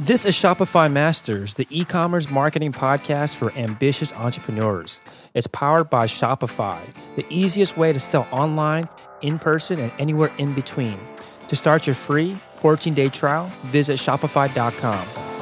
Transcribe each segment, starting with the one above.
This is Shopify Masters, the e commerce marketing podcast for ambitious entrepreneurs. It's powered by Shopify, the easiest way to sell online, in person, and anywhere in between. To start your free 14 day trial, visit Shopify.com.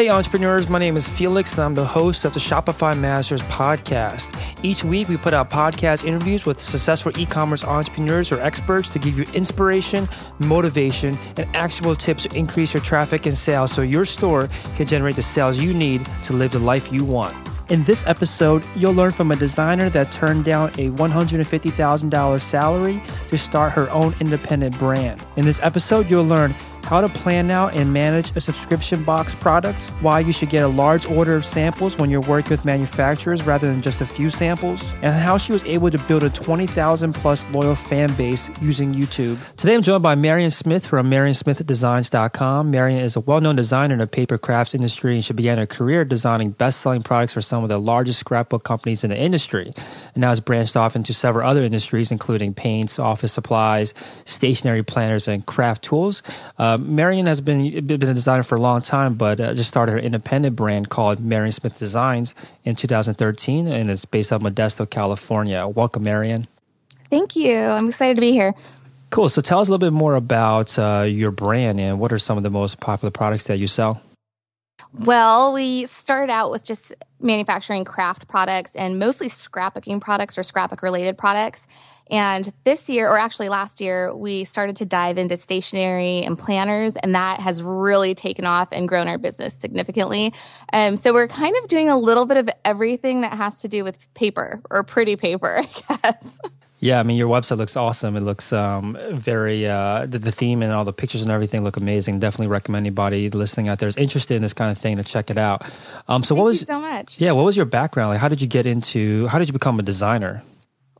Hey, entrepreneurs, my name is Felix, and I'm the host of the Shopify Masters podcast. Each week, we put out podcast interviews with successful e commerce entrepreneurs or experts to give you inspiration, motivation, and actionable tips to increase your traffic and sales so your store can generate the sales you need to live the life you want. In this episode, you'll learn from a designer that turned down a $150,000 salary to start her own independent brand. In this episode, you'll learn how to plan out and manage a subscription box product, why you should get a large order of samples when you're working with manufacturers rather than just a few samples, and how she was able to build a 20,000 plus loyal fan base using YouTube. Today I'm joined by Marion Smith from MarionSmithDesigns.com. Marion is a well known designer in the paper crafts industry and she began her career designing best selling products for some of the largest scrapbook companies in the industry, and now has branched off into several other industries, including paints, office supplies, stationery planners, and craft tools. Uh, Marion has been been a designer for a long time, but uh, just started her independent brand called Marion Smith Designs in 2013, and it's based out of Modesto, California. Welcome, Marion. Thank you. I'm excited to be here. Cool. So tell us a little bit more about uh, your brand and what are some of the most popular products that you sell. Well, we started out with just manufacturing craft products and mostly scrapbooking products or scrapbook related products. And this year, or actually last year, we started to dive into stationery and planners, and that has really taken off and grown our business significantly. Um, so we're kind of doing a little bit of everything that has to do with paper or pretty paper, I guess. Yeah, I mean, your website looks awesome. It looks um, very, uh, the, the, theme and all the pictures and everything look amazing. Definitely recommend anybody listening out there is interested in this kind of thing to check it out. Um, so, Thank what was so much? Yeah, what was your background? Like, how did you get into? How did you become a designer?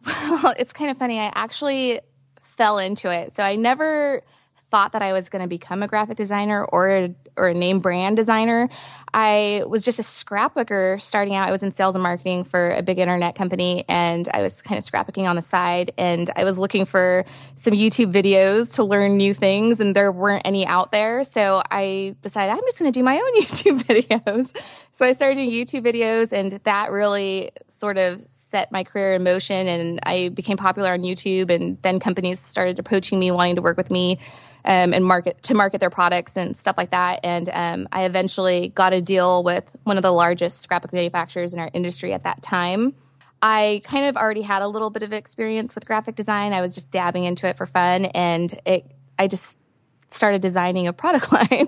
Well, it's kind of funny. I actually fell into it. So I never thought that I was going to become a graphic designer or a, or a name brand designer. I was just a scrapbooker starting out. I was in sales and marketing for a big internet company and I was kind of scrapbooking on the side and I was looking for some YouTube videos to learn new things and there weren't any out there. So I decided I'm just going to do my own YouTube videos. So I started doing YouTube videos and that really sort of set my career in motion and I became popular on YouTube and then companies started approaching me wanting to work with me um, and market to market their products and stuff like that. And um, I eventually got a deal with one of the largest scrapbook manufacturers in our industry at that time. I kind of already had a little bit of experience with graphic design. I was just dabbing into it for fun, and it I just started designing a product line.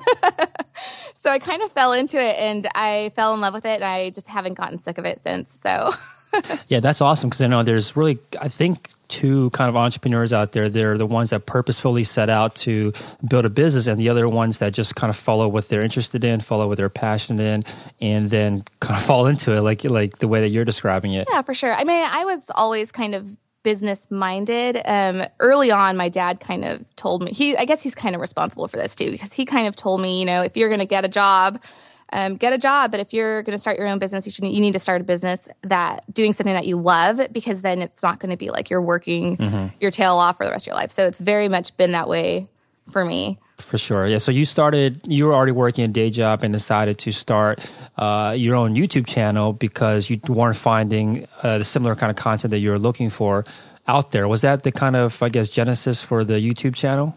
so I kind of fell into it, and I fell in love with it. And I just haven't gotten sick of it since. So. yeah, that's awesome because I know there's really, I think, two kind of entrepreneurs out there. They're the ones that purposefully set out to build a business, and the other ones that just kind of follow what they're interested in, follow what they're passionate in, and then kind of fall into it, like like the way that you're describing it. Yeah, for sure. I mean, I was always kind of business minded. Um, early on, my dad kind of told me he. I guess he's kind of responsible for this too because he kind of told me, you know, if you're going to get a job um, get a job. But if you're going to start your own business, you should you need to start a business that doing something that you love because then it's not going to be like you're working mm-hmm. your tail off for the rest of your life. So it's very much been that way for me. For sure. Yeah. So you started, you were already working a day job and decided to start uh, your own YouTube channel because you weren't finding uh, the similar kind of content that you were looking for out there. Was that the kind of, I guess, genesis for the YouTube channel?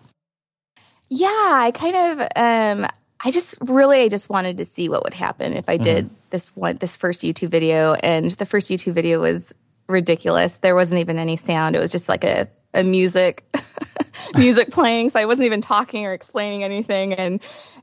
Yeah, I kind of, um, I just really I just wanted to see what would happen if I did mm-hmm. this one this first YouTube video and the first YouTube video was ridiculous. There wasn't even any sound. It was just like a a music music playing so I wasn't even talking or explaining anything and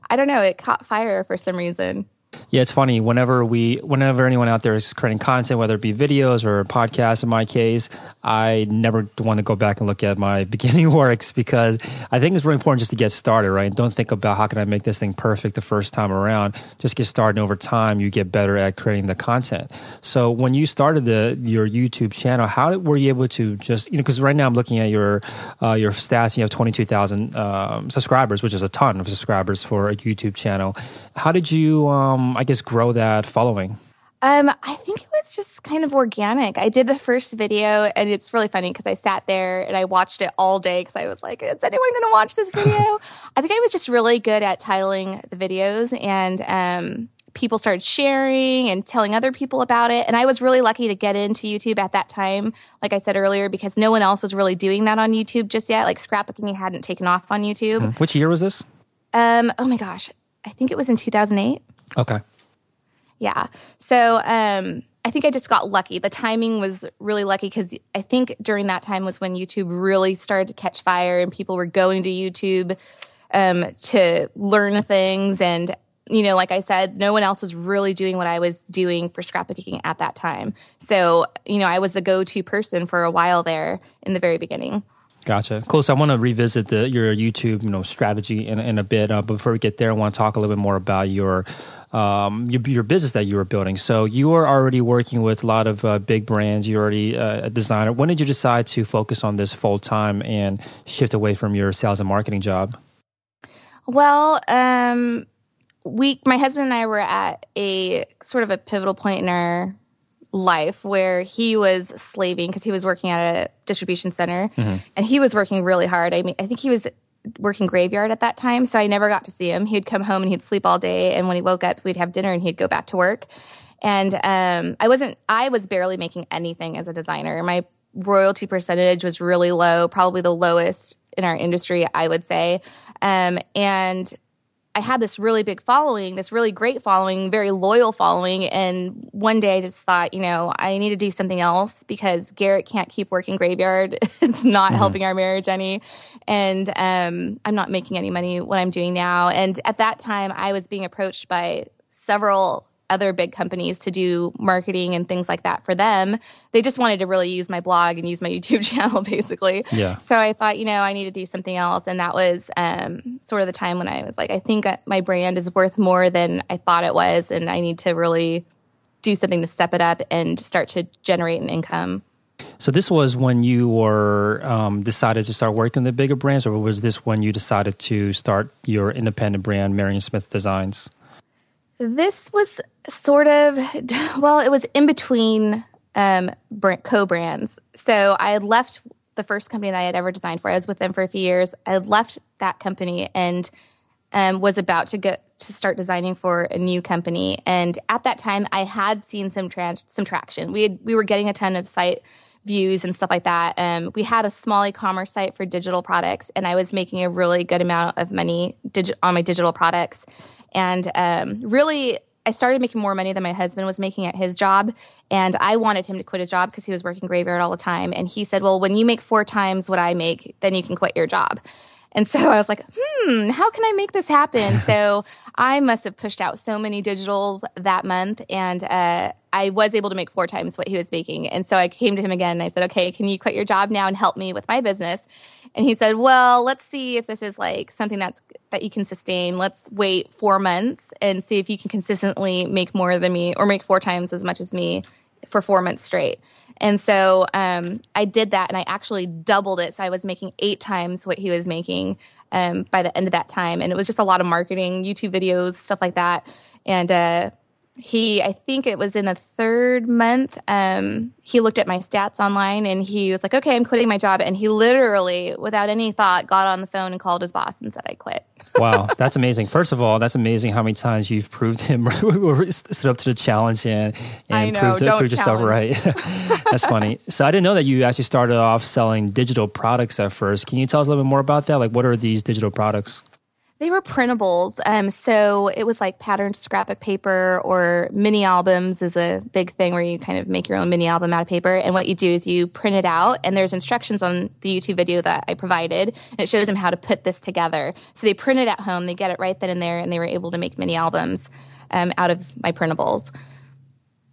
I don't know, it caught fire for some reason. Yeah, it's funny. Whenever we, whenever anyone out there is creating content, whether it be videos or podcasts, in my case, I never want to go back and look at my beginning works because I think it's really important just to get started, right? Don't think about how can I make this thing perfect the first time around. Just get started. And over time, you get better at creating the content. So when you started the your YouTube channel, how were you able to just you know? Because right now I'm looking at your uh, your stats. You have twenty two thousand um, subscribers, which is a ton of subscribers for a YouTube channel. How did you? Um, um, I guess, grow that following? Um, I think it was just kind of organic. I did the first video, and it's really funny because I sat there and I watched it all day because I was like, "Is anyone going to watch this video?" I think I was just really good at titling the videos, and um, people started sharing and telling other people about it. And I was really lucky to get into YouTube at that time, like I said earlier, because no one else was really doing that on YouTube just yet. Like scrapbooking hadn't taken off on YouTube. Hmm. Which year was this? Um, oh my gosh, I think it was in 2008. Okay. Yeah. So um, I think I just got lucky. The timing was really lucky because I think during that time was when YouTube really started to catch fire and people were going to YouTube um, to learn things. And, you know, like I said, no one else was really doing what I was doing for scrapbooking at that time. So, you know, I was the go to person for a while there in the very beginning. Gotcha. Cool. So I want to revisit the your YouTube, you know, strategy in, in a bit. Uh, before we get there, I want to talk a little bit more about your um, your, your business that you were building. So you were already working with a lot of uh, big brands. You're already uh, a designer. When did you decide to focus on this full time and shift away from your sales and marketing job? Well, um, we, my husband and I were at a sort of a pivotal point in our life where he was slaving because he was working at a distribution center mm-hmm. and he was working really hard. I mean, I think he was working graveyard at that time, so I never got to see him. He'd come home and he'd sleep all day, and when he woke up, we'd have dinner and he'd go back to work. And um, I wasn't, I was barely making anything as a designer. My royalty percentage was really low, probably the lowest in our industry, I would say. Um, and I had this really big following, this really great following, very loyal following. And one day I just thought, you know, I need to do something else because Garrett can't keep working graveyard. it's not mm-hmm. helping our marriage any. And um, I'm not making any money what I'm doing now. And at that time, I was being approached by several other big companies to do marketing and things like that for them. They just wanted to really use my blog and use my YouTube channel, basically. Yeah. So I thought, you know, I need to do something else, and that was um, sort of the time when I was like, I think my brand is worth more than I thought it was, and I need to really do something to step it up and start to generate an income. So this was when you were um, decided to start working with the bigger brands, or was this when you decided to start your independent brand, Marion Smith Designs? This was sort of, well, it was in between um, co brands. So I had left the first company that I had ever designed for. I was with them for a few years. I had left that company and um, was about to go to start designing for a new company. And at that time, I had seen some trans- some traction. We had, we were getting a ton of site views and stuff like that. Um, we had a small e-commerce site for digital products, and I was making a really good amount of money digi- on my digital products. And um, really, I started making more money than my husband was making at his job. And I wanted him to quit his job because he was working graveyard all the time. And he said, Well, when you make four times what I make, then you can quit your job. And so I was like, hmm, how can I make this happen? so I must have pushed out so many digitals that month. And uh, I was able to make four times what he was making. And so I came to him again and I said, okay, can you quit your job now and help me with my business? And he said, well, let's see if this is like something that's that you can sustain. Let's wait four months and see if you can consistently make more than me or make four times as much as me for four months straight. And so um, I did that and I actually doubled it. So I was making eight times what he was making um, by the end of that time. And it was just a lot of marketing, YouTube videos, stuff like that. And uh, he i think it was in the third month um, he looked at my stats online and he was like okay i'm quitting my job. And he literally without any thought got on the phone and called his boss and said i quit. Wow that's amazing. First of all that's amazing how many times you've proved him stood up to the challenge and, and know, proved, proved yourself right. That's funny. So i didn't know that you actually started off selling digital products at first. Can you tell us a little bit more about that? Like what are these digital products they were printables. Um, so it was like patterned scrapbook paper or mini albums is a big thing where you kind of make your own mini album out of paper. And what you do is you print it out, and there's instructions on the YouTube video that I provided. It shows them how to put this together. So they print it at home, they get it right then and there, and they were able to make mini albums um, out of my printables.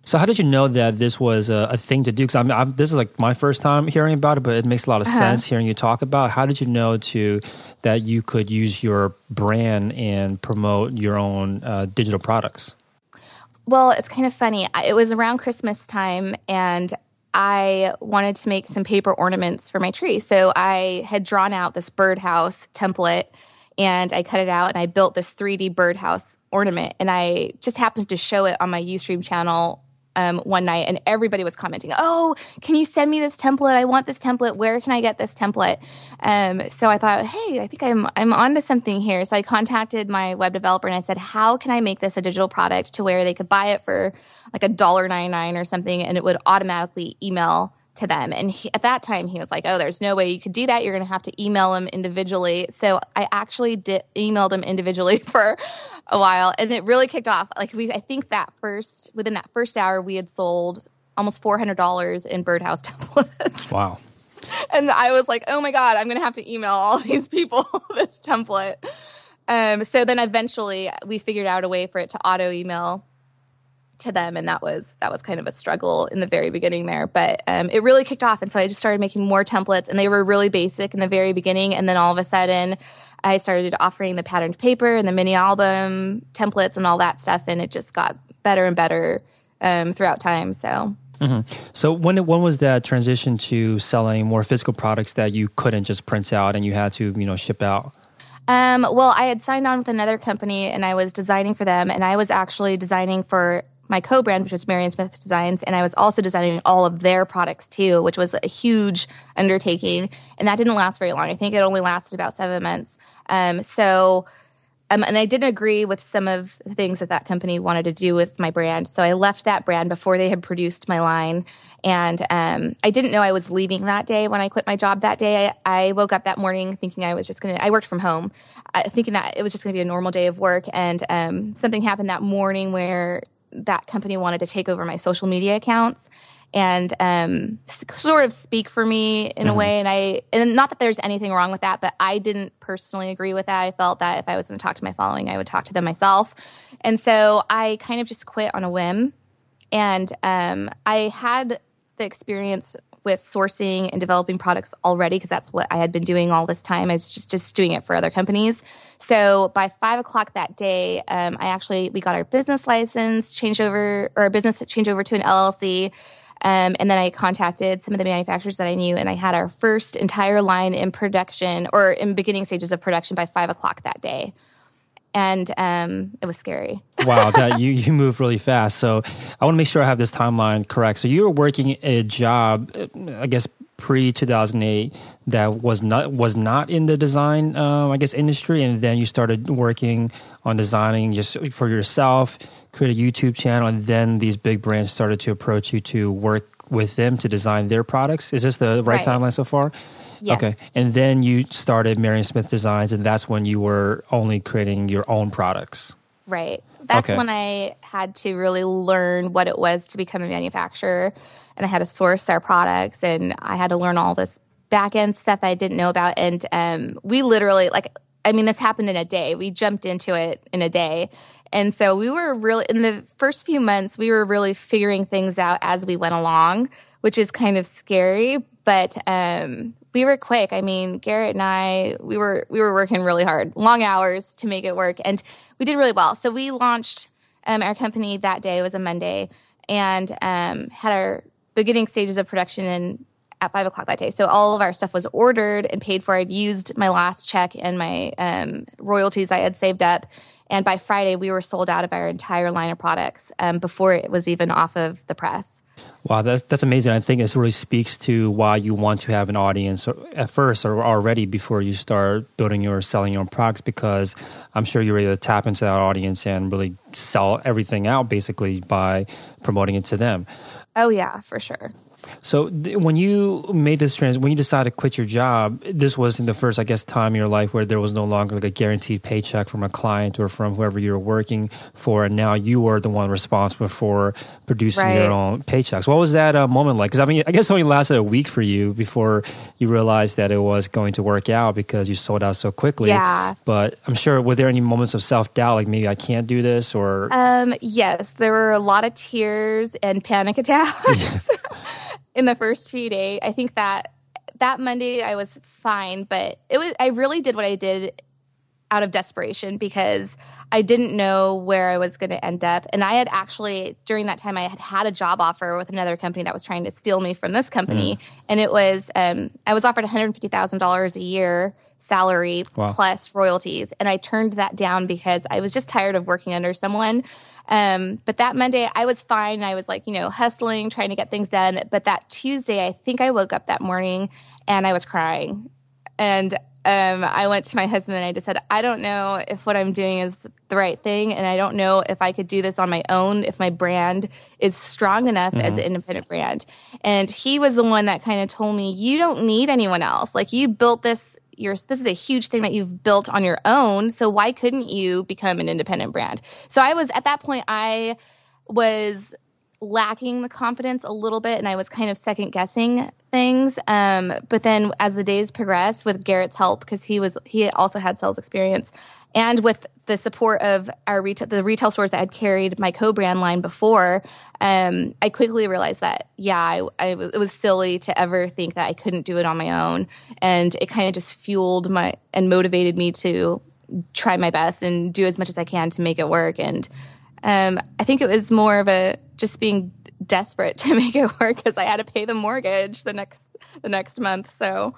So how did you know that this was a, a thing to do? Because I'm, I'm, this is like my first time hearing about it, but it makes a lot of uh-huh. sense hearing you talk about. How did you know to that you could use your brand and promote your own uh, digital products? Well, it's kind of funny. It was around Christmas time, and I wanted to make some paper ornaments for my tree. So I had drawn out this birdhouse template, and I cut it out, and I built this 3D birdhouse ornament. And I just happened to show it on my Ustream channel um, one night, and everybody was commenting, "Oh, can you send me this template? I want this template. Where can I get this template?" Um, so I thought, "Hey, I think I'm I'm onto something here." So I contacted my web developer and I said, "How can I make this a digital product to where they could buy it for like a dollar ninety nine or something, and it would automatically email?" To them. And he, at that time, he was like, "Oh, there's no way you could do that. You're going to have to email them individually." So I actually did emailed him individually for a while, and it really kicked off. Like we, I think that first within that first hour, we had sold almost four hundred dollars in birdhouse templates. Wow. and I was like, "Oh my god, I'm going to have to email all these people this template." Um, so then eventually, we figured out a way for it to auto email to them and that was that was kind of a struggle in the very beginning there but um, it really kicked off and so i just started making more templates and they were really basic in the very beginning and then all of a sudden i started offering the patterned paper and the mini album templates and all that stuff and it just got better and better um, throughout time so mm-hmm. so when when was that transition to selling more physical products that you couldn't just print out and you had to you know ship out um, well, I had signed on with another company and I was designing for them, and I was actually designing for my co-brand, which was Marion Smith Designs, and I was also designing all of their products too, which was a huge undertaking. And that didn't last very long. I think it only lasted about seven months. Um, so, um, and I didn't agree with some of the things that that company wanted to do with my brand. So I left that brand before they had produced my line. And um, I didn't know I was leaving that day when I quit my job that day. I, I woke up that morning thinking I was just going to, I worked from home, uh, thinking that it was just going to be a normal day of work. And um, something happened that morning where that company wanted to take over my social media accounts and um, sort of speak for me in mm-hmm. a way. And I, and not that there's anything wrong with that, but I didn't personally agree with that. I felt that if I was going to talk to my following, I would talk to them myself. And so I kind of just quit on a whim. And um, I had the experience with sourcing and developing products already because that's what I had been doing all this time. I was just just doing it for other companies. So by five o'clock that day, um, I actually we got our business license changed over or our business changed over to an LLC. Um, and then I contacted some of the manufacturers that I knew, and I had our first entire line in production or in beginning stages of production by five o'clock that day and um, it was scary. wow, that you you move really fast. So I want to make sure I have this timeline correct. So you were working a job, I guess pre two thousand eight, that was not was not in the design, um, I guess, industry, and then you started working on designing just for yourself, create a YouTube channel, and then these big brands started to approach you to work with them to design their products. Is this the right, right. timeline so far? Yes. Okay. And then you started Marion Smith Designs, and that's when you were only creating your own products. Right. That's okay. when I had to really learn what it was to become a manufacturer, and I had to source our products, and I had to learn all this back end stuff that I didn't know about. And um, we literally, like, I mean, this happened in a day. We jumped into it in a day. And so we were really, in the first few months, we were really figuring things out as we went along, which is kind of scary. But um, we were quick. I mean, Garrett and I, we were we were working really hard, long hours to make it work, and we did really well. So we launched um, our company that day. It was a Monday, and um, had our beginning stages of production in at five o'clock that day. So all of our stuff was ordered and paid for. I'd used my last check and my um, royalties I had saved up. And by Friday, we were sold out of our entire line of products um, before it was even off of the press. Wow, that's that's amazing. I think this really speaks to why you want to have an audience at first or already before you start building your selling your own products because I'm sure you're able to tap into that audience and really sell everything out basically by promoting it to them. Oh yeah, for sure. So th- when you made this trans, when you decided to quit your job, this was in the first, I guess, time in your life where there was no longer like a guaranteed paycheck from a client or from whoever you were working for, and now you were the one responsible for producing right. your own paychecks. What was that uh, moment like? Because I mean, I guess it only lasted a week for you before you realized that it was going to work out because you sold out so quickly. Yeah. But I'm sure, were there any moments of self doubt, like maybe I can't do this, or? Um, yes, there were a lot of tears and panic attacks. in the first few days. I think that that Monday I was fine, but it was I really did what I did out of desperation because I didn't know where I was going to end up. And I had actually, during that time, I had had a job offer with another company that was trying to steal me from this company. Mm. And it was, um, I was offered $150,000 a year salary wow. plus royalties. And I turned that down because I was just tired of working under someone. Um, but that Monday, I was fine. I was like, you know, hustling, trying to get things done. But that Tuesday, I think I woke up that morning and I was crying. And um, I went to my husband and I just said, I don't know if what I'm doing is the right thing. And I don't know if I could do this on my own, if my brand is strong enough mm-hmm. as an independent brand. And he was the one that kind of told me, You don't need anyone else. Like, you built this. You're, this is a huge thing that you've built on your own. So why couldn't you become an independent brand? So I was at that point, I was lacking the confidence a little bit and I was kind of second guessing things. Um, but then as the days progressed with Garrett's help, because he was he also had sales experience, and with the support of our retail the retail stores that had carried my co-brand line before, um, I quickly realized that yeah, I, I, it was silly to ever think that I couldn't do it on my own, and it kind of just fueled my and motivated me to try my best and do as much as I can to make it work. And um, I think it was more of a just being desperate to make it work because I had to pay the mortgage the next the next month. So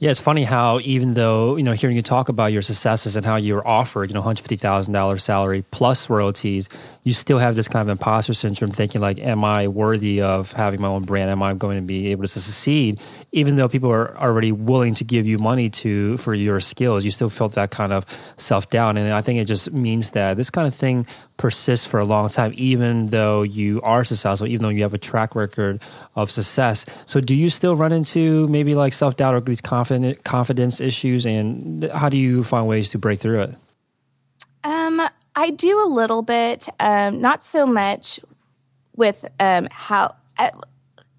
yeah, it's funny how even though you know hearing you talk about your successes and how you were offered you know hundred fifty thousand dollars salary plus royalties, you still have this kind of imposter syndrome, thinking like, "Am I worthy of having my own brand? Am I going to be able to succeed?" Even though people are already willing to give you money to for your skills, you still felt that kind of self doubt, and I think it just means that this kind of thing persists for a long time, even though you are successful, even though you have a track record of success. So, do you still run into maybe like self doubt or these confident confidence issues, and how do you find ways to break through it? Um, I do a little bit, um, not so much with um, how.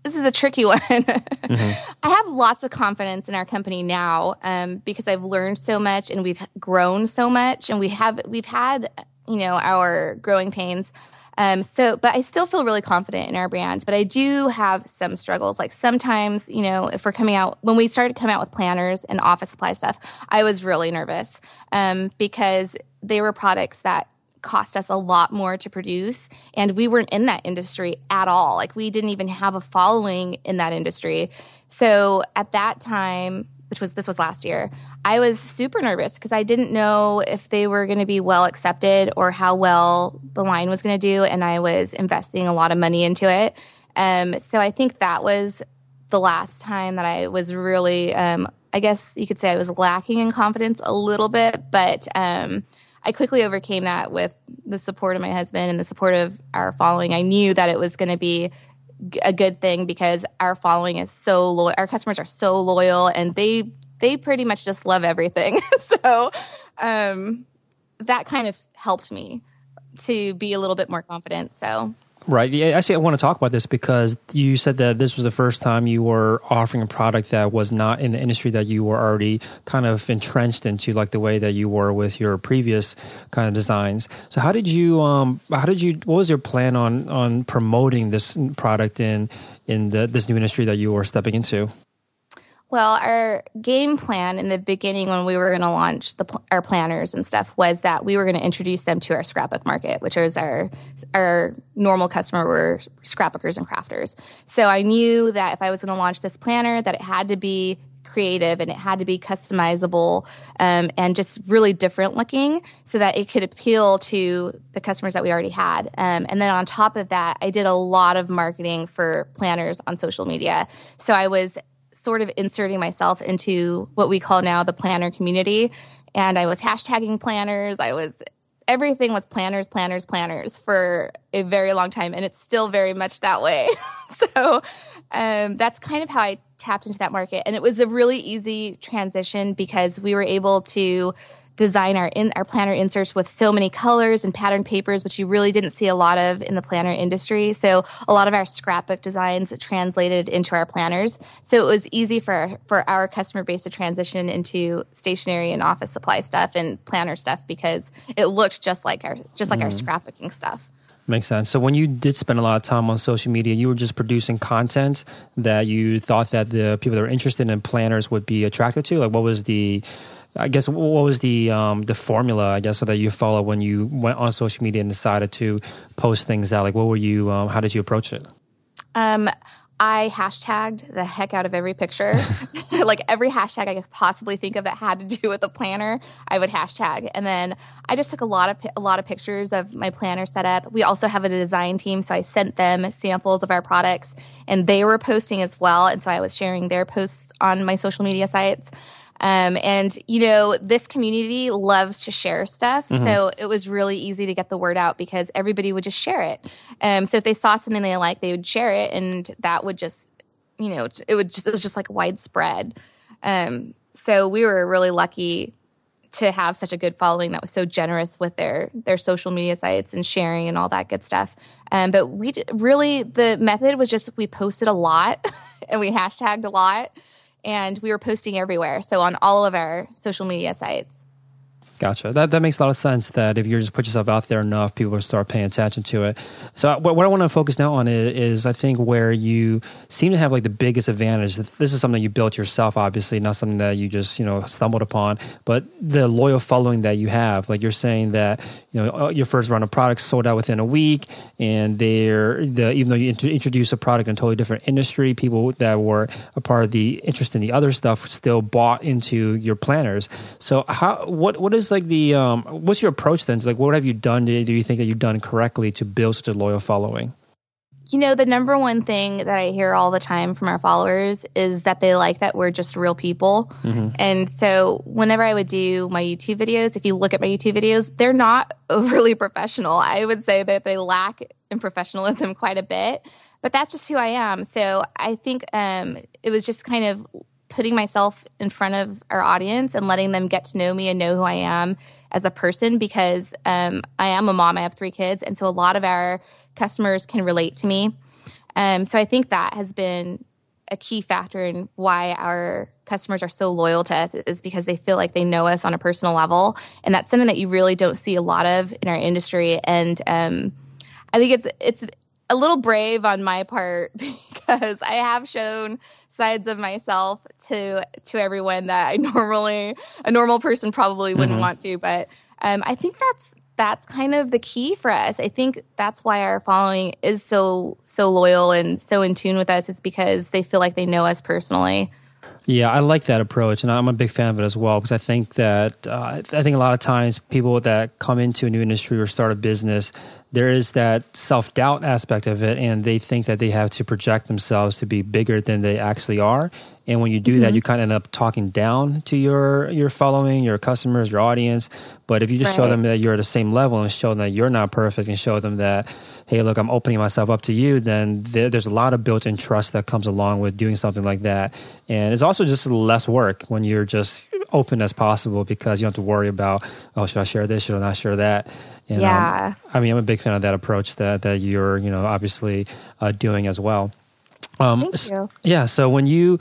This is a tricky one. mm-hmm. I have lots of confidence in our company now um, because I've learned so much and we've grown so much, and we have we've had you know, our growing pains. Um, so, but I still feel really confident in our brand. But I do have some struggles. Like sometimes, you know, if we're coming out, when we started coming out with planners and office supply stuff, I was really nervous um, because they were products that cost us a lot more to produce. And we weren't in that industry at all. Like we didn't even have a following in that industry. So at that time, which was this was last year, I was super nervous because I didn't know if they were going to be well accepted or how well the line was going to do, and I was investing a lot of money into it. Um, so I think that was the last time that I was really, um, I guess you could say, I was lacking in confidence a little bit, but. Um, I quickly overcame that with the support of my husband and the support of our following. I knew that it was going to be a good thing because our following is so loyal. Our customers are so loyal, and they they pretty much just love everything. so um, that kind of helped me to be a little bit more confident. So Right. Yeah, actually, I want to talk about this because you said that this was the first time you were offering a product that was not in the industry that you were already kind of entrenched into, like the way that you were with your previous kind of designs. So, how did you? Um, how did you? What was your plan on on promoting this product in in the, this new industry that you were stepping into? Well, our game plan in the beginning when we were going to launch the, our planners and stuff was that we were going to introduce them to our scrapbook market, which is our our normal customer were scrapbookers and crafters. So I knew that if I was going to launch this planner, that it had to be creative and it had to be customizable um, and just really different looking so that it could appeal to the customers that we already had. Um, and then on top of that, I did a lot of marketing for planners on social media. So I was sort of inserting myself into what we call now the planner community. And I was hashtagging planners. I was everything was planners, planners, planners for a very long time, and it's still very much that way. so um, that's kind of how I tapped into that market, and it was a really easy transition because we were able to design our in our planner inserts with so many colors and pattern papers, which you really didn't see a lot of in the planner industry. So a lot of our scrapbook designs translated into our planners. So it was easy for for our customer base to transition into stationery and office supply stuff and planner stuff because it looked just like our just like mm. our scrapbooking stuff. Makes sense. So when you did spend a lot of time on social media, you were just producing content that you thought that the people that were interested in planners would be attracted to. Like, what was the I guess what was the um, the formula I guess that you followed when you went on social media and decided to post things out? Like, what were you? Um, how did you approach it? Um, I hashtagged the heck out of every picture. like every hashtag I could possibly think of that had to do with a planner, I would hashtag. And then I just took a lot of a lot of pictures of my planner setup. We also have a design team, so I sent them samples of our products, and they were posting as well. And so I was sharing their posts on my social media sites. Um, and you know, this community loves to share stuff, mm-hmm. so it was really easy to get the word out because everybody would just share it. Um, so if they saw something they liked, they would share it, and that would just, you know, it would just it was just like widespread. Um, so we were really lucky to have such a good following that was so generous with their their social media sites and sharing and all that good stuff. Um, but we really the method was just we posted a lot and we hashtagged a lot and we were posting everywhere. So on all of our social media sites. Gotcha. That that makes a lot of sense. That if you just put yourself out there enough, people will start paying attention to it. So what, what I want to focus now on is, is, I think where you seem to have like the biggest advantage. This is something you built yourself, obviously, not something that you just you know stumbled upon. But the loyal following that you have, like you're saying that you know uh, your first round of products sold out within a week, and they're the even though you int- introduce a product in a totally different industry, people that were a part of the interest in the other stuff still bought into your planners. So how what what is like the um, what's your approach then? like, what have you done? Do you think that you've done correctly to build such a loyal following? You know, the number one thing that I hear all the time from our followers is that they like that we're just real people. Mm-hmm. And so, whenever I would do my YouTube videos, if you look at my YouTube videos, they're not overly professional. I would say that they lack in professionalism quite a bit, but that's just who I am. So, I think um, it was just kind of putting myself in front of our audience and letting them get to know me and know who I am as a person because um, I am a mom. I have three kids. And so a lot of our customers can relate to me. Um, so I think that has been a key factor in why our customers are so loyal to us is because they feel like they know us on a personal level. And that's something that you really don't see a lot of in our industry. And um, I think it's, it's, a little brave on my part because I have shown sides of myself to to everyone that I normally a normal person probably wouldn't mm-hmm. want to. But um, I think that's that's kind of the key for us. I think that's why our following is so so loyal and so in tune with us is because they feel like they know us personally. Yeah, I like that approach, and I'm a big fan of it as well because I think that uh, I think a lot of times people that come into a new industry or start a business, there is that self doubt aspect of it, and they think that they have to project themselves to be bigger than they actually are. And when you do mm-hmm. that, you kind of end up talking down to your your following, your customers, your audience. But if you just right. show them that you're at the same level and show them that you're not perfect, and show them that hey, look, I'm opening myself up to you, then there, there's a lot of built in trust that comes along with doing something like that. And it's also just less work when you're just open as possible because you don't have to worry about, oh, should I share this? Should I not share that? And, um, yeah. Um, I mean, I'm a big fan of that approach that, that you're, you know, obviously uh, doing as well. Um, Thank you. Yeah. So when you,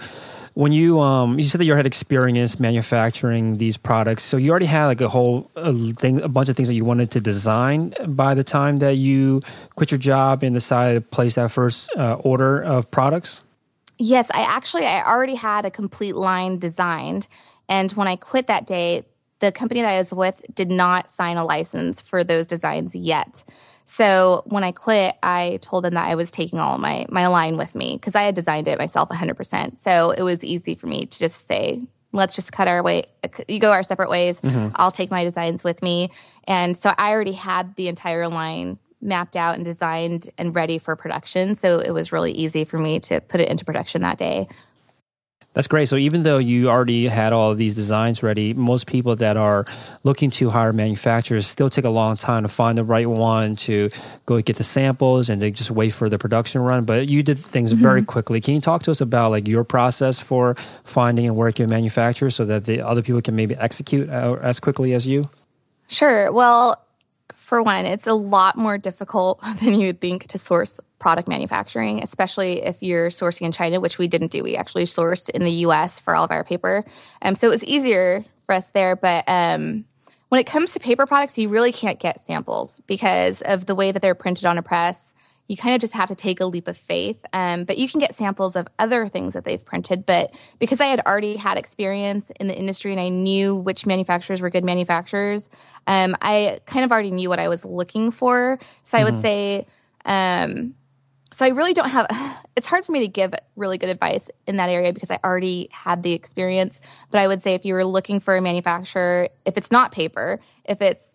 when you um you said that you had experience manufacturing these products so you already had like a whole a thing a bunch of things that you wanted to design by the time that you quit your job and decided to place that first uh, order of products yes i actually i already had a complete line designed and when i quit that day the company that i was with did not sign a license for those designs yet so when I quit, I told them that I was taking all my my line with me because I had designed it myself 100%. So it was easy for me to just say, let's just cut our way you go our separate ways. Mm-hmm. I'll take my designs with me. And so I already had the entire line mapped out and designed and ready for production. So it was really easy for me to put it into production that day. That's great. So even though you already had all of these designs ready, most people that are looking to hire manufacturers still take a long time to find the right one to go get the samples and they just wait for the production run. But you did things mm-hmm. very quickly. Can you talk to us about like your process for finding and working with manufacturers so that the other people can maybe execute uh, as quickly as you? Sure. Well, for one, it's a lot more difficult than you would think to source product manufacturing, especially if you're sourcing in China, which we didn't do. We actually sourced in the US for all of our paper. Um, so it was easier for us there. But um, when it comes to paper products, you really can't get samples because of the way that they're printed on a press you kind of just have to take a leap of faith. Um, but you can get samples of other things that they've printed. But because I had already had experience in the industry and I knew which manufacturers were good manufacturers, um, I kind of already knew what I was looking for. So I mm-hmm. would say, um, so I really don't have. It's hard for me to give really good advice in that area because I already had the experience. But I would say if you were looking for a manufacturer, if it's not paper, if it's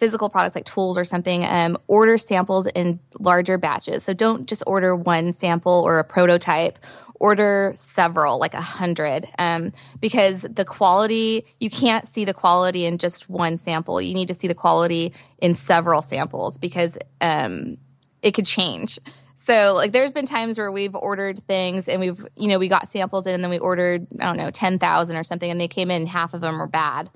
physical products like tools or something, um, order samples in larger batches. So don't just order one sample or a prototype. Order several, like a hundred, um, because the quality you can't see the quality in just one sample. You need to see the quality in several samples because um, it could change. So like there's been times where we've ordered things and we've you know we got samples in and then we ordered I don't know 10,000 or something and they came in half of them were bad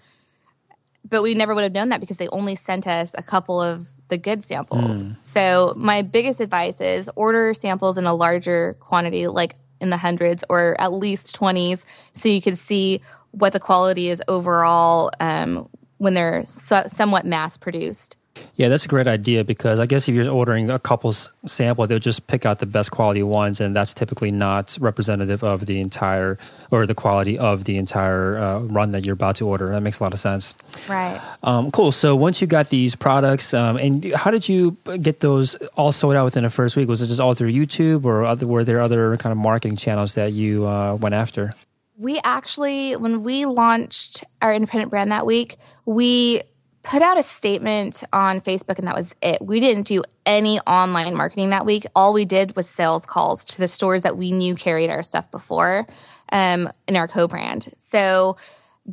but we never would have known that because they only sent us a couple of the good samples. Mm. So my biggest advice is order samples in a larger quantity, like in the hundreds or at least 20s, so you can see what the quality is overall um, when they're so- somewhat mass produced. Yeah, that's a great idea because I guess if you're ordering a couple's sample, they'll just pick out the best quality ones, and that's typically not representative of the entire or the quality of the entire uh, run that you're about to order. That makes a lot of sense. Right. Um, cool. So once you got these products, um, and how did you get those all sold out within the first week? Was it just all through YouTube, or other, were there other kind of marketing channels that you uh, went after? We actually, when we launched our independent brand that week, we put out a statement on Facebook and that was it. We didn't do any online marketing that week. All we did was sales calls to the stores that we knew carried our stuff before um, in our co brand. So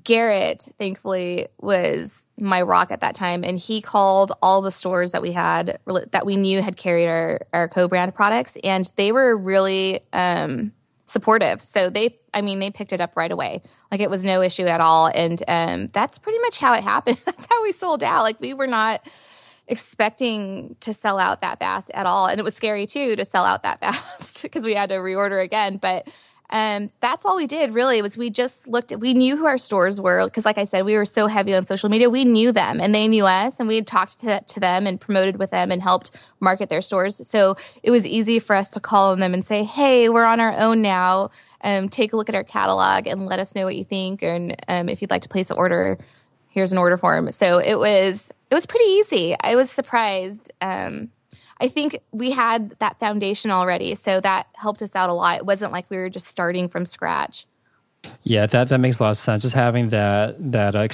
Garrett, thankfully, was my rock at that time and he called all the stores that we had that we knew had carried our, our co-brand products and they were really um, supportive. So they, I mean, they picked it up right away. Like it was no issue at all. And um, that's pretty much how it happened. that's how we sold out. Like we were not expecting to sell out that fast at all. And it was scary too to sell out that fast because we had to reorder again. But um, that's all we did really was we just looked at we knew who our stores were because like i said we were so heavy on social media. We knew them and they knew us and we had talked to, to them and promoted with them and helped market their stores. So it was easy for us to call on them and say hey we're on our own now. Um, take a look at our catalog and let us know what you think and um, if you'd like to place an order here's an order form. So it was it was pretty easy. I was surprised um, I think we had that foundation already, so that helped us out a lot. It wasn't like we were just starting from scratch. Yeah, that that makes a lot of sense. Just having that that uh,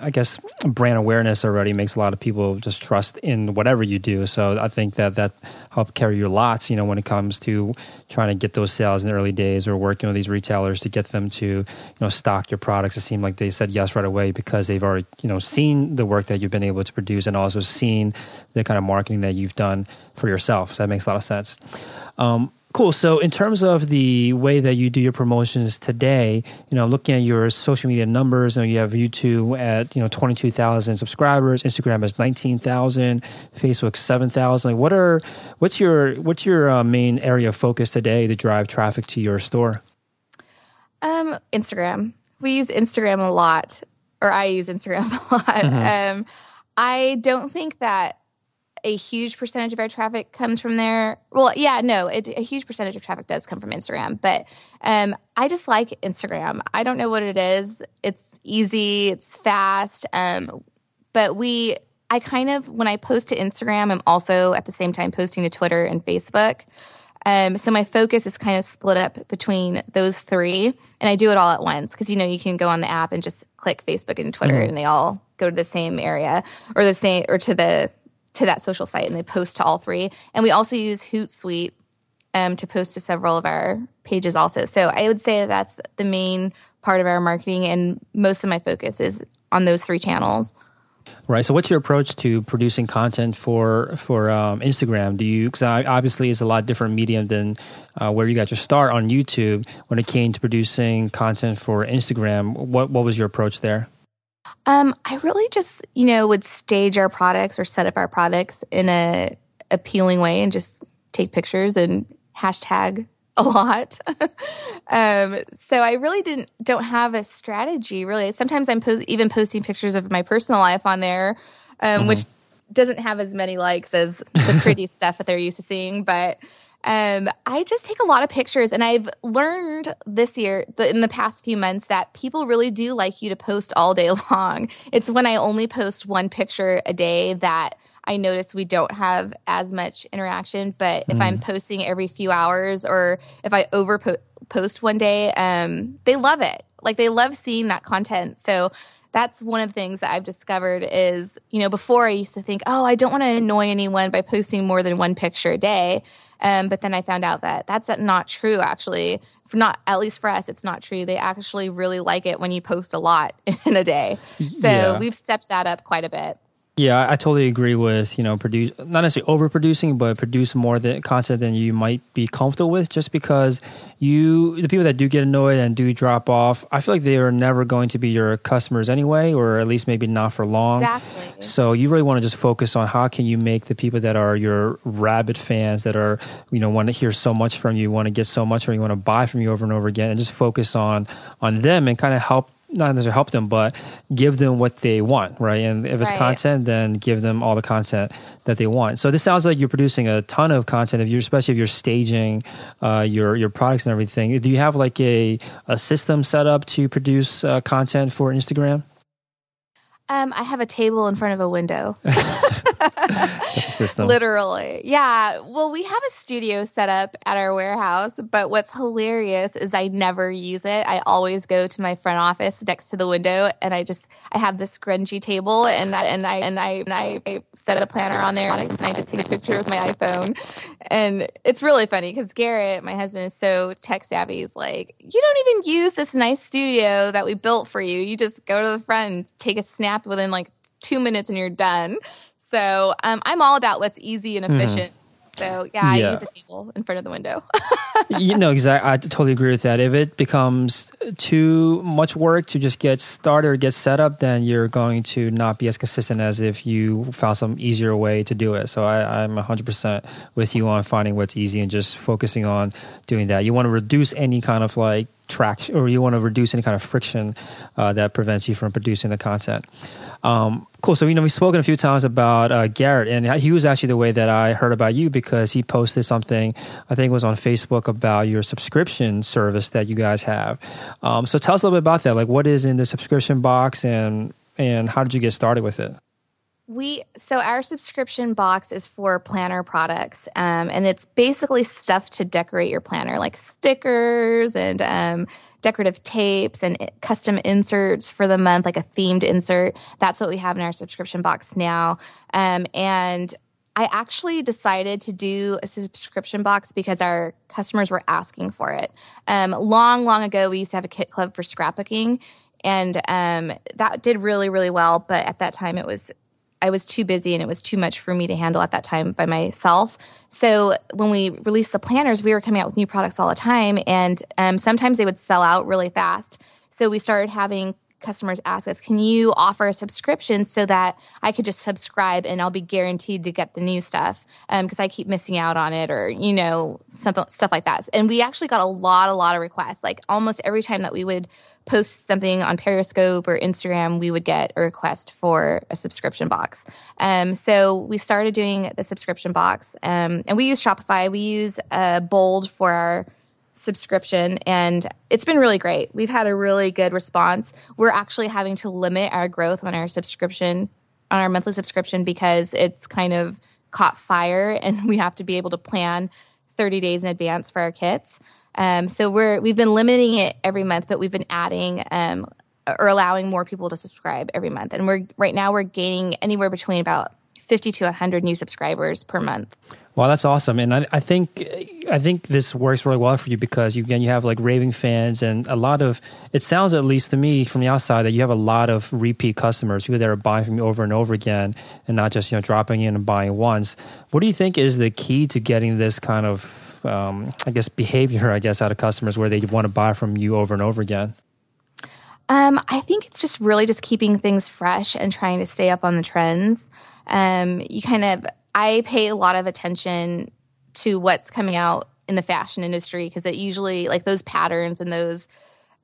I guess brand awareness already makes a lot of people just trust in whatever you do. So I think that that helped carry your lots. You know, when it comes to trying to get those sales in the early days or working with these retailers to get them to you know stock your products. It seemed like they said yes right away because they've already you know seen the work that you've been able to produce and also seen the kind of marketing that you've done for yourself. So that makes a lot of sense. Um, Cool. So, in terms of the way that you do your promotions today, you know, looking at your social media numbers, you, know, you have YouTube at you know twenty two thousand subscribers, Instagram has nineteen thousand, Facebook seven thousand. Like, what are what's your what's your uh, main area of focus today to drive traffic to your store? Um, Instagram. We use Instagram a lot, or I use Instagram a lot. Mm-hmm. Um, I don't think that a huge percentage of our traffic comes from there. Well, yeah, no, it, a huge percentage of traffic does come from Instagram, but um, I just like Instagram. I don't know what it is. It's easy, it's fast, um, but we. I kind of when I post to Instagram, I'm also at the same time posting to Twitter and Facebook. Um, so my focus is kind of split up between those three, and I do it all at once because you know you can go on the app and just click Facebook and Twitter, mm-hmm. and they all go to the same area or the same or to the to that social site and they post to all three. And we also use Hootsuite um, to post to several of our pages also. So I would say that's the main part of our marketing, and most of my focus is on those three channels. Right. So, what's your approach to producing content for for um, Instagram? Do you because obviously it's a lot different medium than uh, where you got your start on YouTube. When it came to producing content for Instagram, what what was your approach there? Um, I really just, you know, would stage our products or set up our products in a appealing way and just take pictures and hashtag a lot. um, so I really didn't don't have a strategy really. Sometimes I'm po- even posting pictures of my personal life on there, um, mm-hmm. which doesn't have as many likes as the pretty stuff that they're used to seeing, but um, I just take a lot of pictures, and I've learned this year, the, in the past few months, that people really do like you to post all day long. It's when I only post one picture a day that I notice we don't have as much interaction. But if mm. I'm posting every few hours or if I over post one day, um, they love it. Like they love seeing that content. So that's one of the things that I've discovered is, you know, before I used to think, oh, I don't want to annoy anyone by posting more than one picture a day. Um, but then I found out that that's not true, actually. Not at least for us, it's not true. They actually really like it when you post a lot in a day. So yeah. we've stepped that up quite a bit. Yeah, I totally agree with you know produce not necessarily overproducing, but produce more the content than you might be comfortable with. Just because you the people that do get annoyed and do drop off, I feel like they are never going to be your customers anyway, or at least maybe not for long. Exactly. So you really want to just focus on how can you make the people that are your rabid fans that are you know want to hear so much from you, want to get so much from you, want to buy from you over and over again, and just focus on on them and kind of help not necessarily help them, but give them what they want, right? And if it's right. content, then give them all the content that they want. So this sounds like you're producing a ton of content. If you're, especially if you're staging uh, your your products and everything, do you have like a a system set up to produce uh, content for Instagram? Um, I have a table in front of a window. That's a system. Literally. Yeah. Well, we have a studio set up at our warehouse, but what's hilarious is I never use it. I always go to my front office next to the window and I just I have this grungy table and I, and I and I and I, I set a planner on there and I just take a picture with my iPhone. And it's really funny because Garrett, my husband, is so tech savvy. He's like, you don't even use this nice studio that we built for you. You just go to the front and take a snap within like two minutes and you're done. So um, I'm all about what's easy and hmm. efficient. Mm. So yeah, yeah, I use a table in front of the window. you know, exactly. I totally agree with that. If it becomes too much work to just get started or get set up, then you're going to not be as consistent as if you found some easier way to do it. So I, I'm 100% with you on finding what's easy and just focusing on doing that. You want to reduce any kind of like traction or you want to reduce any kind of friction uh, that prevents you from producing the content. Um, cool. So, you know, we've spoken a few times about uh, Garrett, and he was actually the way that I heard about you because he posted something, I think it was on Facebook, about your subscription service that you guys have. Um, so, tell us a little bit about that. Like, what is in the subscription box and and how did you get started with it? We so our subscription box is for planner products, um, and it's basically stuff to decorate your planner, like stickers and um, decorative tapes and custom inserts for the month, like a themed insert. That's what we have in our subscription box now. Um, and I actually decided to do a subscription box because our customers were asking for it. Um, long, long ago, we used to have a kit club for scrapbooking, and um, that did really, really well. But at that time, it was I was too busy and it was too much for me to handle at that time by myself. So when we released the planners, we were coming out with new products all the time, and um, sometimes they would sell out really fast. So we started having customers ask us, can you offer a subscription so that I could just subscribe and I'll be guaranteed to get the new stuff because um, I keep missing out on it or, you know, something, stuff like that. And we actually got a lot, a lot of requests. Like almost every time that we would post something on Periscope or Instagram, we would get a request for a subscription box. Um, so we started doing the subscription box um, and we use Shopify. We use uh, Bold for our subscription and it's been really great. We've had a really good response. We're actually having to limit our growth on our subscription, on our monthly subscription because it's kind of caught fire and we have to be able to plan 30 days in advance for our kits. Um, so we're we've been limiting it every month, but we've been adding um, or allowing more people to subscribe every month. And we're right now we're gaining anywhere between about 50 to 100 new subscribers per month. Well, that's awesome, and I, I, think I think this works really well for you because you, again you have like raving fans and a lot of. It sounds at least to me from the outside that you have a lot of repeat customers, people that are buying from you over and over again, and not just you know dropping in and buying once. What do you think is the key to getting this kind of, um, I guess, behavior, I guess, out of customers where they want to buy from you over and over again? Um, I think it's just really just keeping things fresh and trying to stay up on the trends. Um, you kind of I pay a lot of attention to what's coming out in the fashion industry because it usually like those patterns and those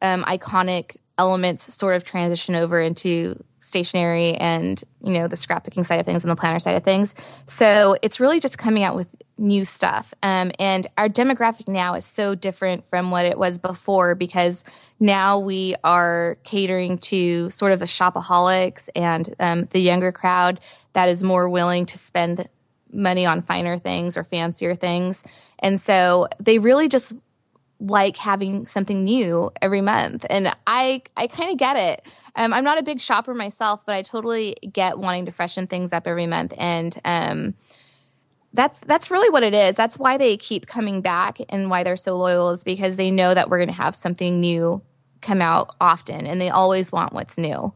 um, iconic elements sort of transition over into stationery and you know the scrapbooking side of things and the planner side of things so it's really just coming out with new stuff. Um, and our demographic now is so different from what it was before because now we are catering to sort of the shopaholics and um, the younger crowd that is more willing to spend money on finer things or fancier things. And so they really just like having something new every month. And i i kind of get it. Um, i'm not a big shopper myself but i totally get wanting to freshen things up every month. And um, that's that's really what it is. That's why they keep coming back and why they're so loyal is because they know that we're going to have something new come out often and they always want what's new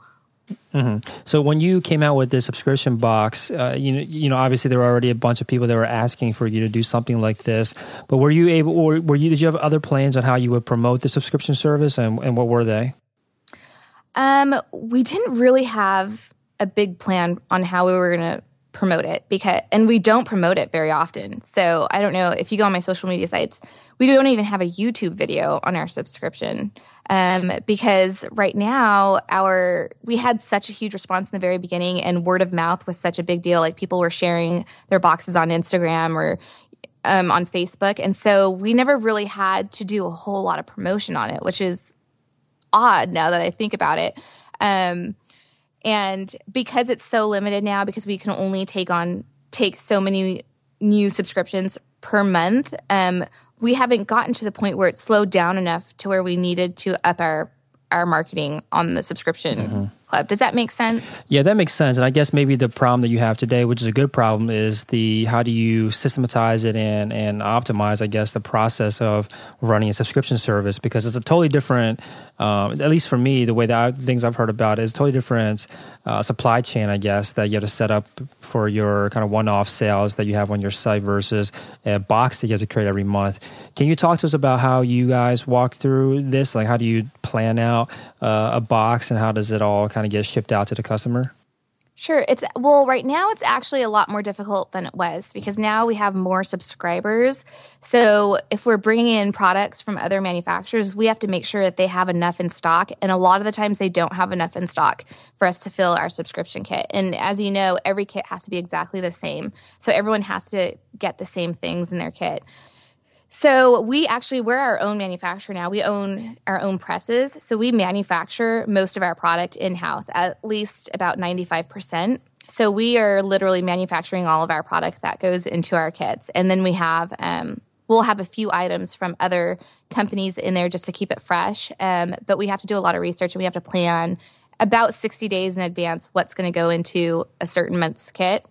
Mm-hmm. So when you came out with this subscription box, uh, you know, you know, obviously there were already a bunch of people that were asking for you to do something like this. But were you able, or were you? Did you have other plans on how you would promote the subscription service, and, and what were they? Um, we didn't really have a big plan on how we were going to promote it because and we don't promote it very often. So I don't know if you go on my social media sites, we don't even have a YouTube video on our subscription. Um, because right now our we had such a huge response in the very beginning and word of mouth was such a big deal. Like people were sharing their boxes on Instagram or um, on Facebook. And so we never really had to do a whole lot of promotion on it, which is odd now that I think about it. Um, and because it's so limited now, because we can only take on take so many new subscriptions per month, um, we haven't gotten to the point where it's slowed down enough to where we needed to up our our marketing on the subscription. Mm-hmm club. Does that make sense? Yeah, that makes sense. And I guess maybe the problem that you have today, which is a good problem, is the how do you systematize it and and optimize, I guess, the process of running a subscription service because it's a totally different, um, at least for me, the way that I, things I've heard about is totally different uh, supply chain, I guess, that you have to set up for your kind of one-off sales that you have on your site versus a box that you have to create every month. Can you talk to us about how you guys walk through this? Like, how do you plan out uh, a box and how does it all kind of get shipped out to the customer? Sure. It's well, right now it's actually a lot more difficult than it was because now we have more subscribers. So if we're bringing in products from other manufacturers, we have to make sure that they have enough in stock. And a lot of the times they don't have enough in stock for us to fill our subscription kit. And as you know, every kit has to be exactly the same. So everyone has to get the same things in their kit. So we actually we're our own manufacturer now. We own our own presses. So we manufacture most of our product in-house, at least about 95%. So we are literally manufacturing all of our product that goes into our kits. And then we have um, we'll have a few items from other companies in there just to keep it fresh. Um, but we have to do a lot of research and we have to plan about 60 days in advance what's going to go into a certain month's kit.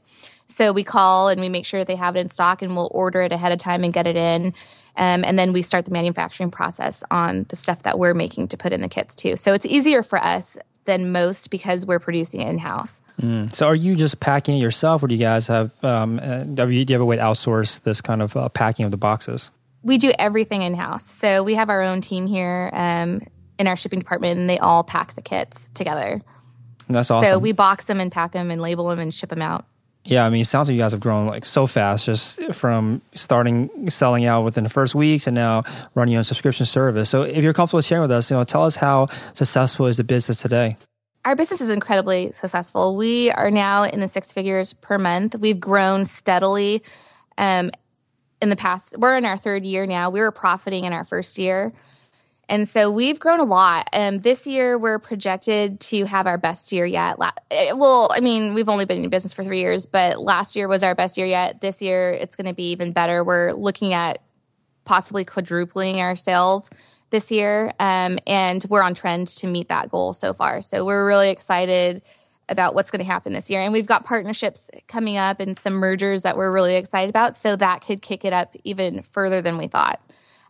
So we call and we make sure that they have it in stock and we'll order it ahead of time and get it in. Um, and then we start the manufacturing process on the stuff that we're making to put in the kits too. So it's easier for us than most because we're producing it in house. Mm. So are you just packing it yourself, or do you guys have? Um, uh, do you have a way to outsource this kind of uh, packing of the boxes? We do everything in house. So we have our own team here um, in our shipping department, and they all pack the kits together. That's awesome. So we box them and pack them and label them and ship them out. Yeah, I mean, it sounds like you guys have grown like so fast, just from starting selling out within the first weeks and now running your own subscription service. So, if you're comfortable sharing with us, you know, tell us how successful is the business today. Our business is incredibly successful. We are now in the six figures per month. We've grown steadily. Um, in the past, we're in our third year now. We were profiting in our first year. And so we've grown a lot. Um, this year, we're projected to have our best year yet. Eh, well, I mean, we've only been in business for three years, but last year was our best year yet. This year, it's going to be even better. We're looking at possibly quadrupling our sales this year, um, and we're on trend to meet that goal so far. So we're really excited about what's going to happen this year. And we've got partnerships coming up and some mergers that we're really excited about. So that could kick it up even further than we thought.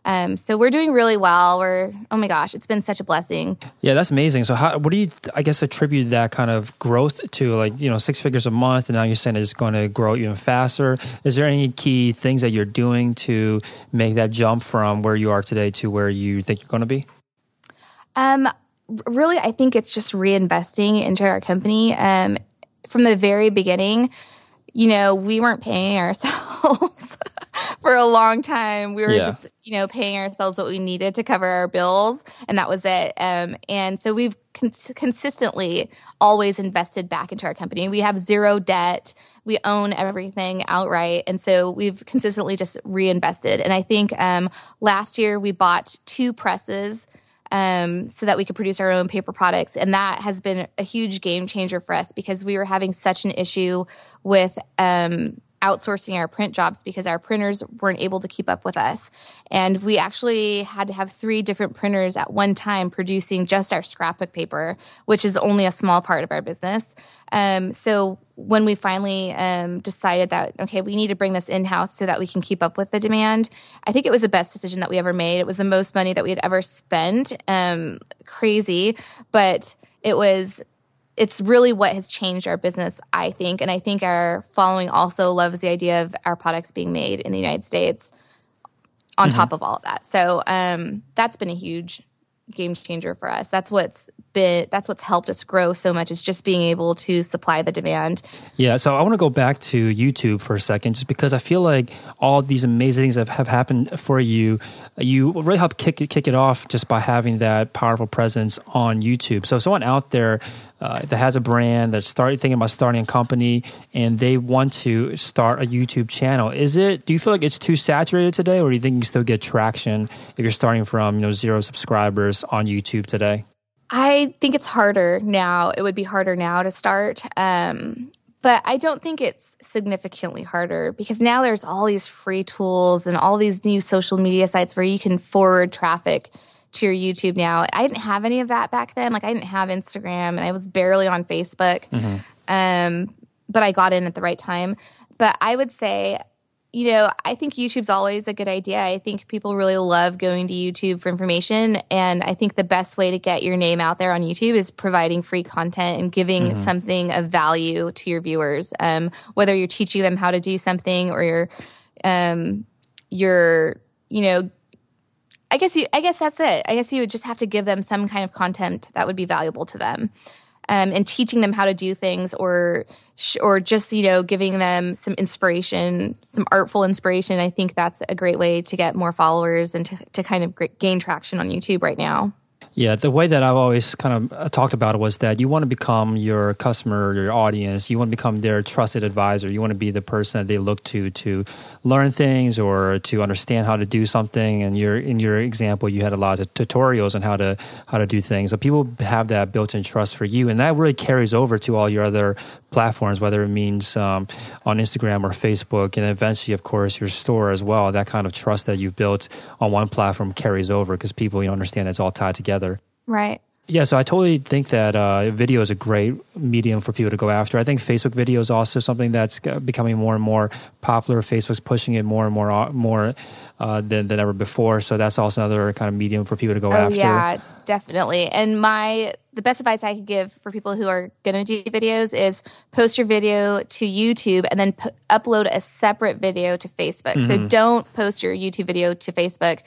Um, so we're doing really well. We're oh my gosh, it's been such a blessing. Yeah, that's amazing. So how what do you I guess attribute that kind of growth to? Like you know, six figures a month, and now you're saying it's going to grow even faster. Is there any key things that you're doing to make that jump from where you are today to where you think you're going to be? Um, really, I think it's just reinvesting into our company. Um, from the very beginning, you know, we weren't paying ourselves for a long time. We were Yeah. just, you know, paying ourselves what we needed to cover our bills, and that was it. Um, and so we've cons- consistently always invested back into our company. We have zero debt. We own everything outright, and so we've consistently just reinvested. And I think um, last year we bought two presses um, so that we could produce our own paper products. And that has been a huge game changer for us because we were having such an issue with um, outsourcing our print jobs because our printers weren't able to keep up with us. And we actually had to have three different printers at one time producing just our scrapbook paper, which is only a small part of our business. Um, so when we finally um, decided that, okay, we need to bring this in house so that we can keep up with the demand, I think it was the best decision that we ever made. It was the most money that we had ever spent. Um, crazy, but it was it's really what has changed our business, I think. And I think our following also loves the idea of our products being made in the United States on top of all of that. So um, that's been a huge game changer for us. That's what's been that's what's helped us grow so much is just being able to supply the demand. Yeah, so I want to go back to YouTube for a second, just because I feel like all these amazing things that have happened for you, you really helped kick it, kick it off just by having that powerful presence on YouTube. So, if someone out there uh, that has a brand that's starting thinking about starting a company and they want to start a YouTube channel, is it? Do you feel like it's too saturated today, or do you think you still get traction if you're starting from you know zero subscribers on YouTube today? I think it's harder now. It would be harder now to start. Um, but I don't think it's significantly harder because now there's all these free tools and all these new social media sites where you can forward traffic to your YouTube now. I didn't have any of that back then. Like I didn't have Instagram and I was barely on Facebook. Um, but I got in at the right time. But I would say, you know, I think YouTube's always a good idea. I think people really love going to YouTube for information. And I think the best way to get your name out there on YouTube is providing free content and giving something of value to your viewers. Um, whether you're teaching them how to do something or you're, um, you're, you know, I guess you. I guess that's it. I guess you would just have to give them some kind of content that would be valuable to them, um, and teaching them how to do things, or or just you know giving them some inspiration, some artful inspiration. I think that's a great way to get more followers and to, to kind of gain traction on YouTube right now. Yeah, the way that I've always kind of uh, talked about it was that you want to become your customer, your audience. You want to become their trusted advisor. You want to be the person that they look to to learn things or to understand how to do something. And your in your example, you had a lot of tutorials on how to how to do things. So people have that built-in trust for you, and that really carries over to all your other platforms, whether it means um, on Instagram or Facebook, and eventually, of course, your store as well. That kind of trust that you've built on one platform carries over because people you know, understand it's all tied together. Right. Yeah, so I totally think that uh, video is a great medium for people to go after. I think Facebook video is also something that's uh, becoming more and more popular. Facebook's pushing it more and more uh, more uh, than, than ever before. So that's also another kind of medium for people to go Oh after. yeah, definitely. And my the best advice I could give for people who are going to do videos is post your video to YouTube and then p- upload a separate video to Facebook. Mm-hmm. So don't post your YouTube video to Facebook.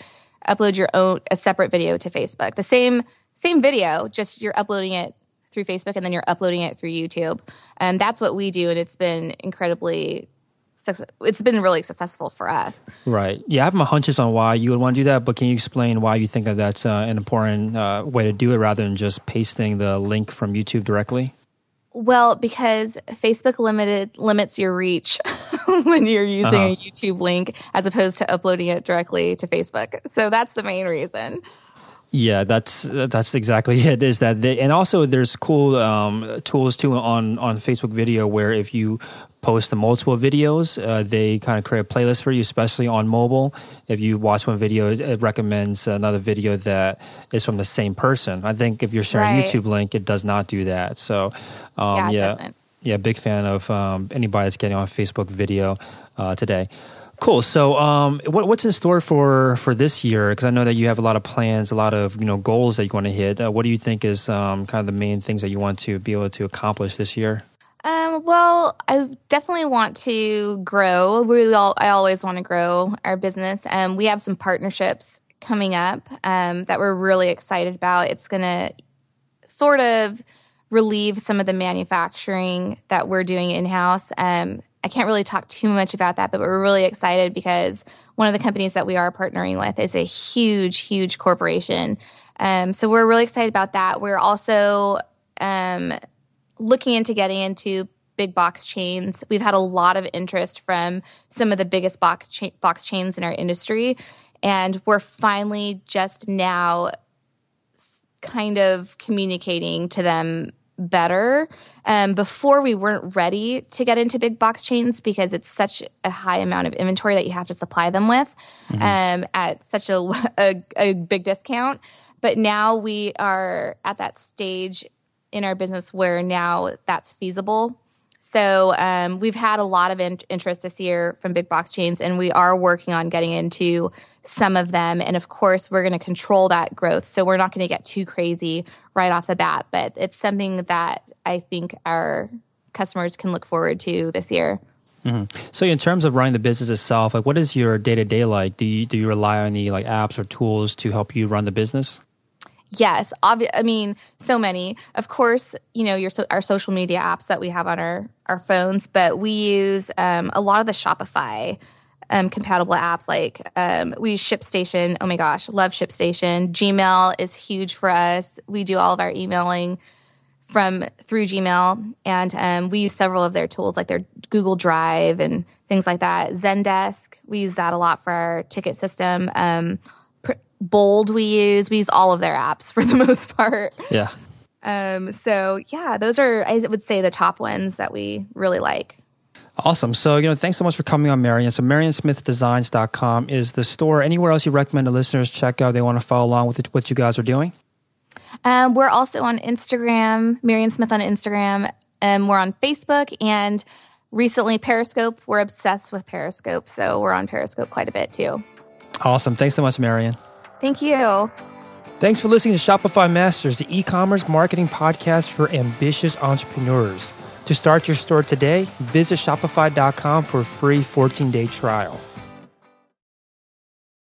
Upload your own a separate video to Facebook. The same same video, just you're uploading it through Facebook and then you're uploading it through YouTube. And that's what we do and it's been incredibly success- it's been really successful for us. Right. Yeah, I have my hunches on why you would want to do that, but can you explain why you think that that's uh, an important uh, way to do it rather than just pasting the link from YouTube directly? Well, because Facebook limited limits your reach when you're using Uh-huh. a YouTube link as opposed to uploading it directly to Facebook. So that's the main reason. Yeah, that's that's exactly it. Is that they, and also there's cool um, tools too on on Facebook Video where if you post multiple videos, uh, they kind of create a playlist for you, especially on mobile. If you watch one video, it- recommends another video that is from the same person. I think if you're sharing a Right. YouTube link, it does not do that. So um, Yeah, yeah, yeah, big fan of um, anybody that's getting on Facebook Video uh, today. Cool. So, um, what, what's in store for for this year? Because I know that you have a lot of plans, a lot of you know goals that you want to hit. Uh, what do you think is um, kind of the main things that you want to be able to accomplish this year? Um, well, I definitely want to grow. We all, I always want to grow our business. Um, we have some partnerships coming up um, that we're really excited about. It's going to sort of relieve some of the manufacturing that we're doing in house. Um, I can't really talk too much about that, but we're really excited because one of the companies that we are partnering with is a huge, huge corporation. Um, so we're really excited about that. We're also um, looking into getting into big box chains. We've had a lot of interest from some of the biggest box cha- box chains in our industry, and we're finally just now kind of communicating to them better. Um, before we weren't ready to get into big box chains because it's such a high amount of inventory that you have to supply them with mm-hmm. um, at such a, a, a big discount. But now we are at that stage in our business where now that's feasible. So um, we've had a lot of in- interest this year from big box chains, and we are working on getting into some of them. And of course, we're going to control that growth. So we're not going to get too crazy right off the bat, but it's something that I think our customers can look forward to this year. Mm-hmm. So, in terms of running the business itself, like what is your day to day like? Do you do you rely on any like apps or tools to help you run the business? Yes, obvi- I mean, so many. Of course, you know, your so- our social media apps that we have on our our phones, but we use um, a lot of the Shopify um, compatible apps. Like um, we use ShipStation. Oh my gosh, love ShipStation. Gmail is huge for us. We do all of our emailing from through Gmail, and um, we use several of their tools, like their Google Drive and things like that. Zendesk, we use that a lot for our ticket system. Um, Bold we use. We use all of their apps for the most part. Yeah. Um, so yeah, those are I would say the top ones that we really like. Awesome. So, you know, thanks so much for coming on, Marion. So, marionsmithdesigns.com is the store. Anywhere else you recommend the listeners check out? They want to follow along with what you guys are doing? Um, we're also on Instagram, Marion Smith on Instagram. Um, we're on Facebook and recently Periscope. We're obsessed with Periscope. So, we're on Periscope quite a bit too. Awesome. Thanks so much, Marion. Thank you. Thanks for listening to Shopify Masters, the e commerce marketing podcast for ambitious entrepreneurs. To start your store today, visit Shopify.com for a free 14 day trial.